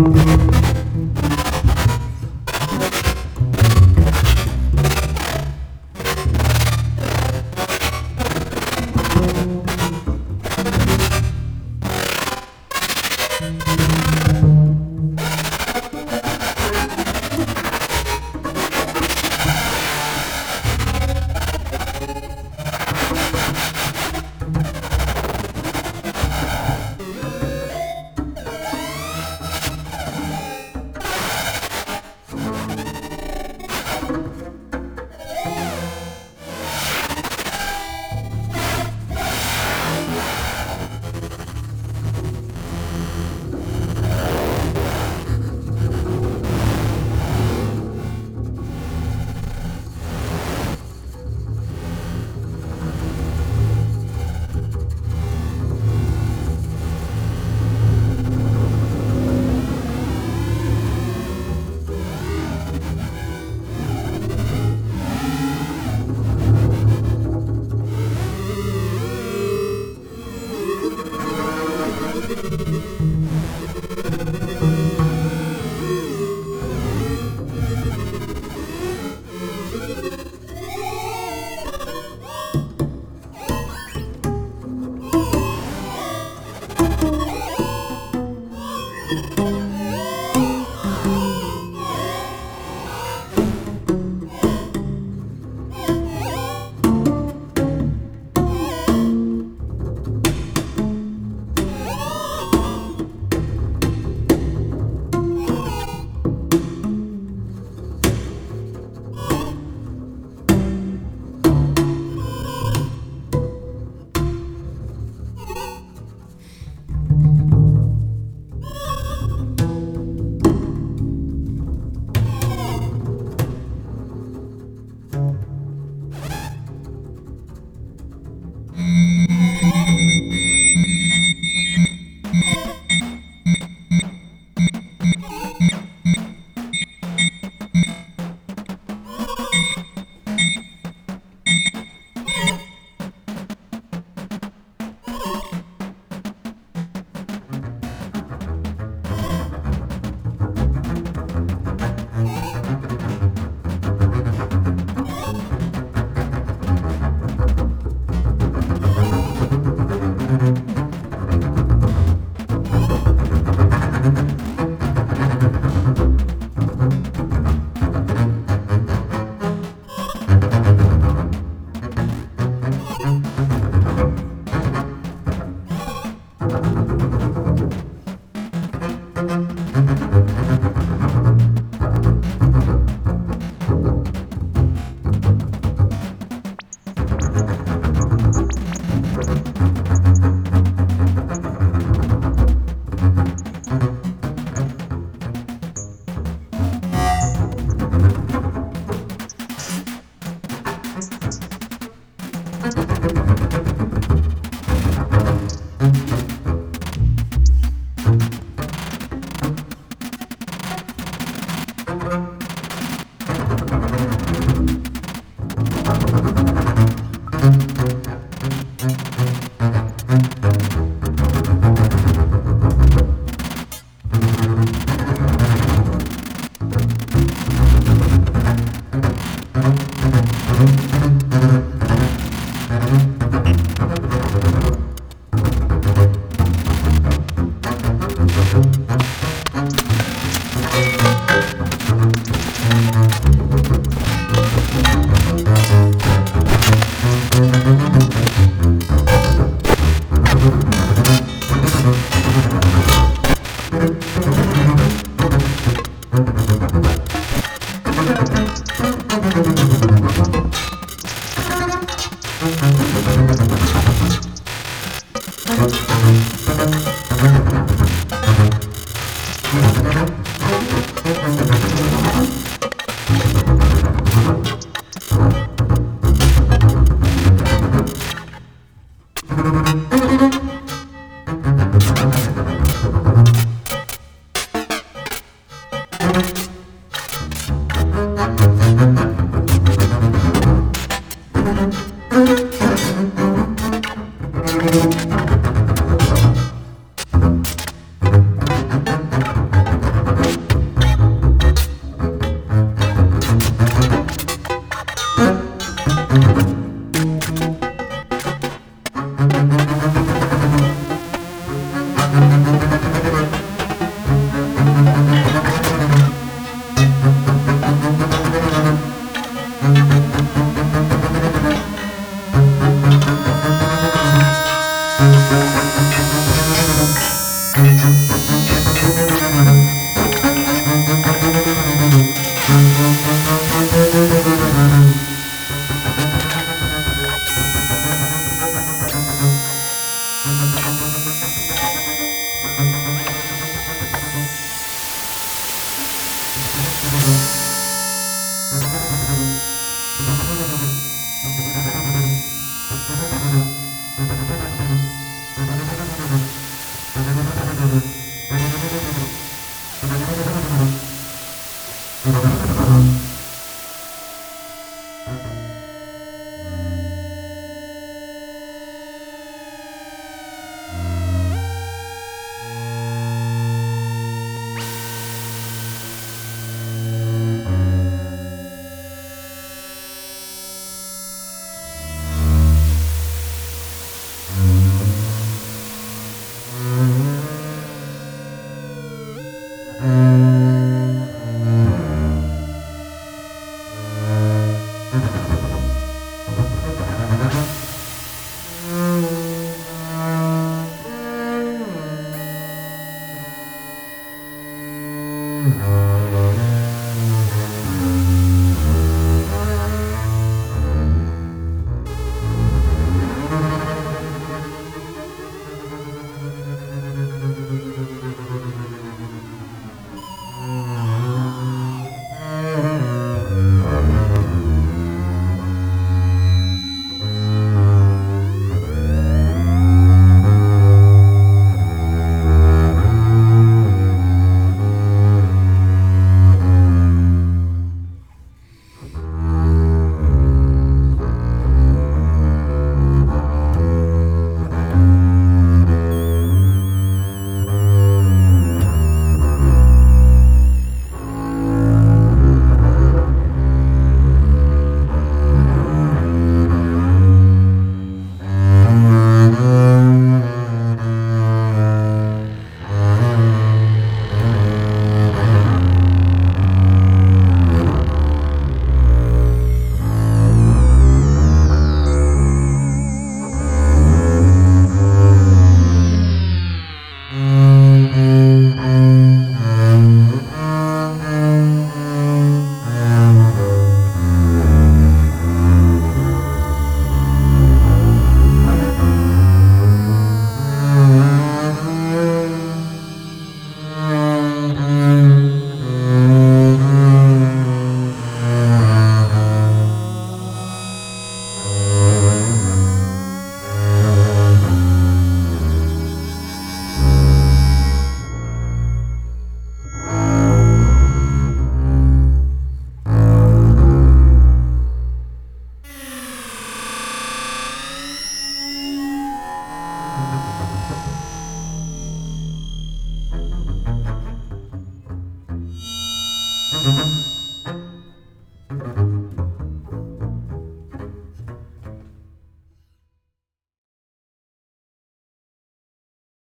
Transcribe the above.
Mm-hmm. Mm-hmm.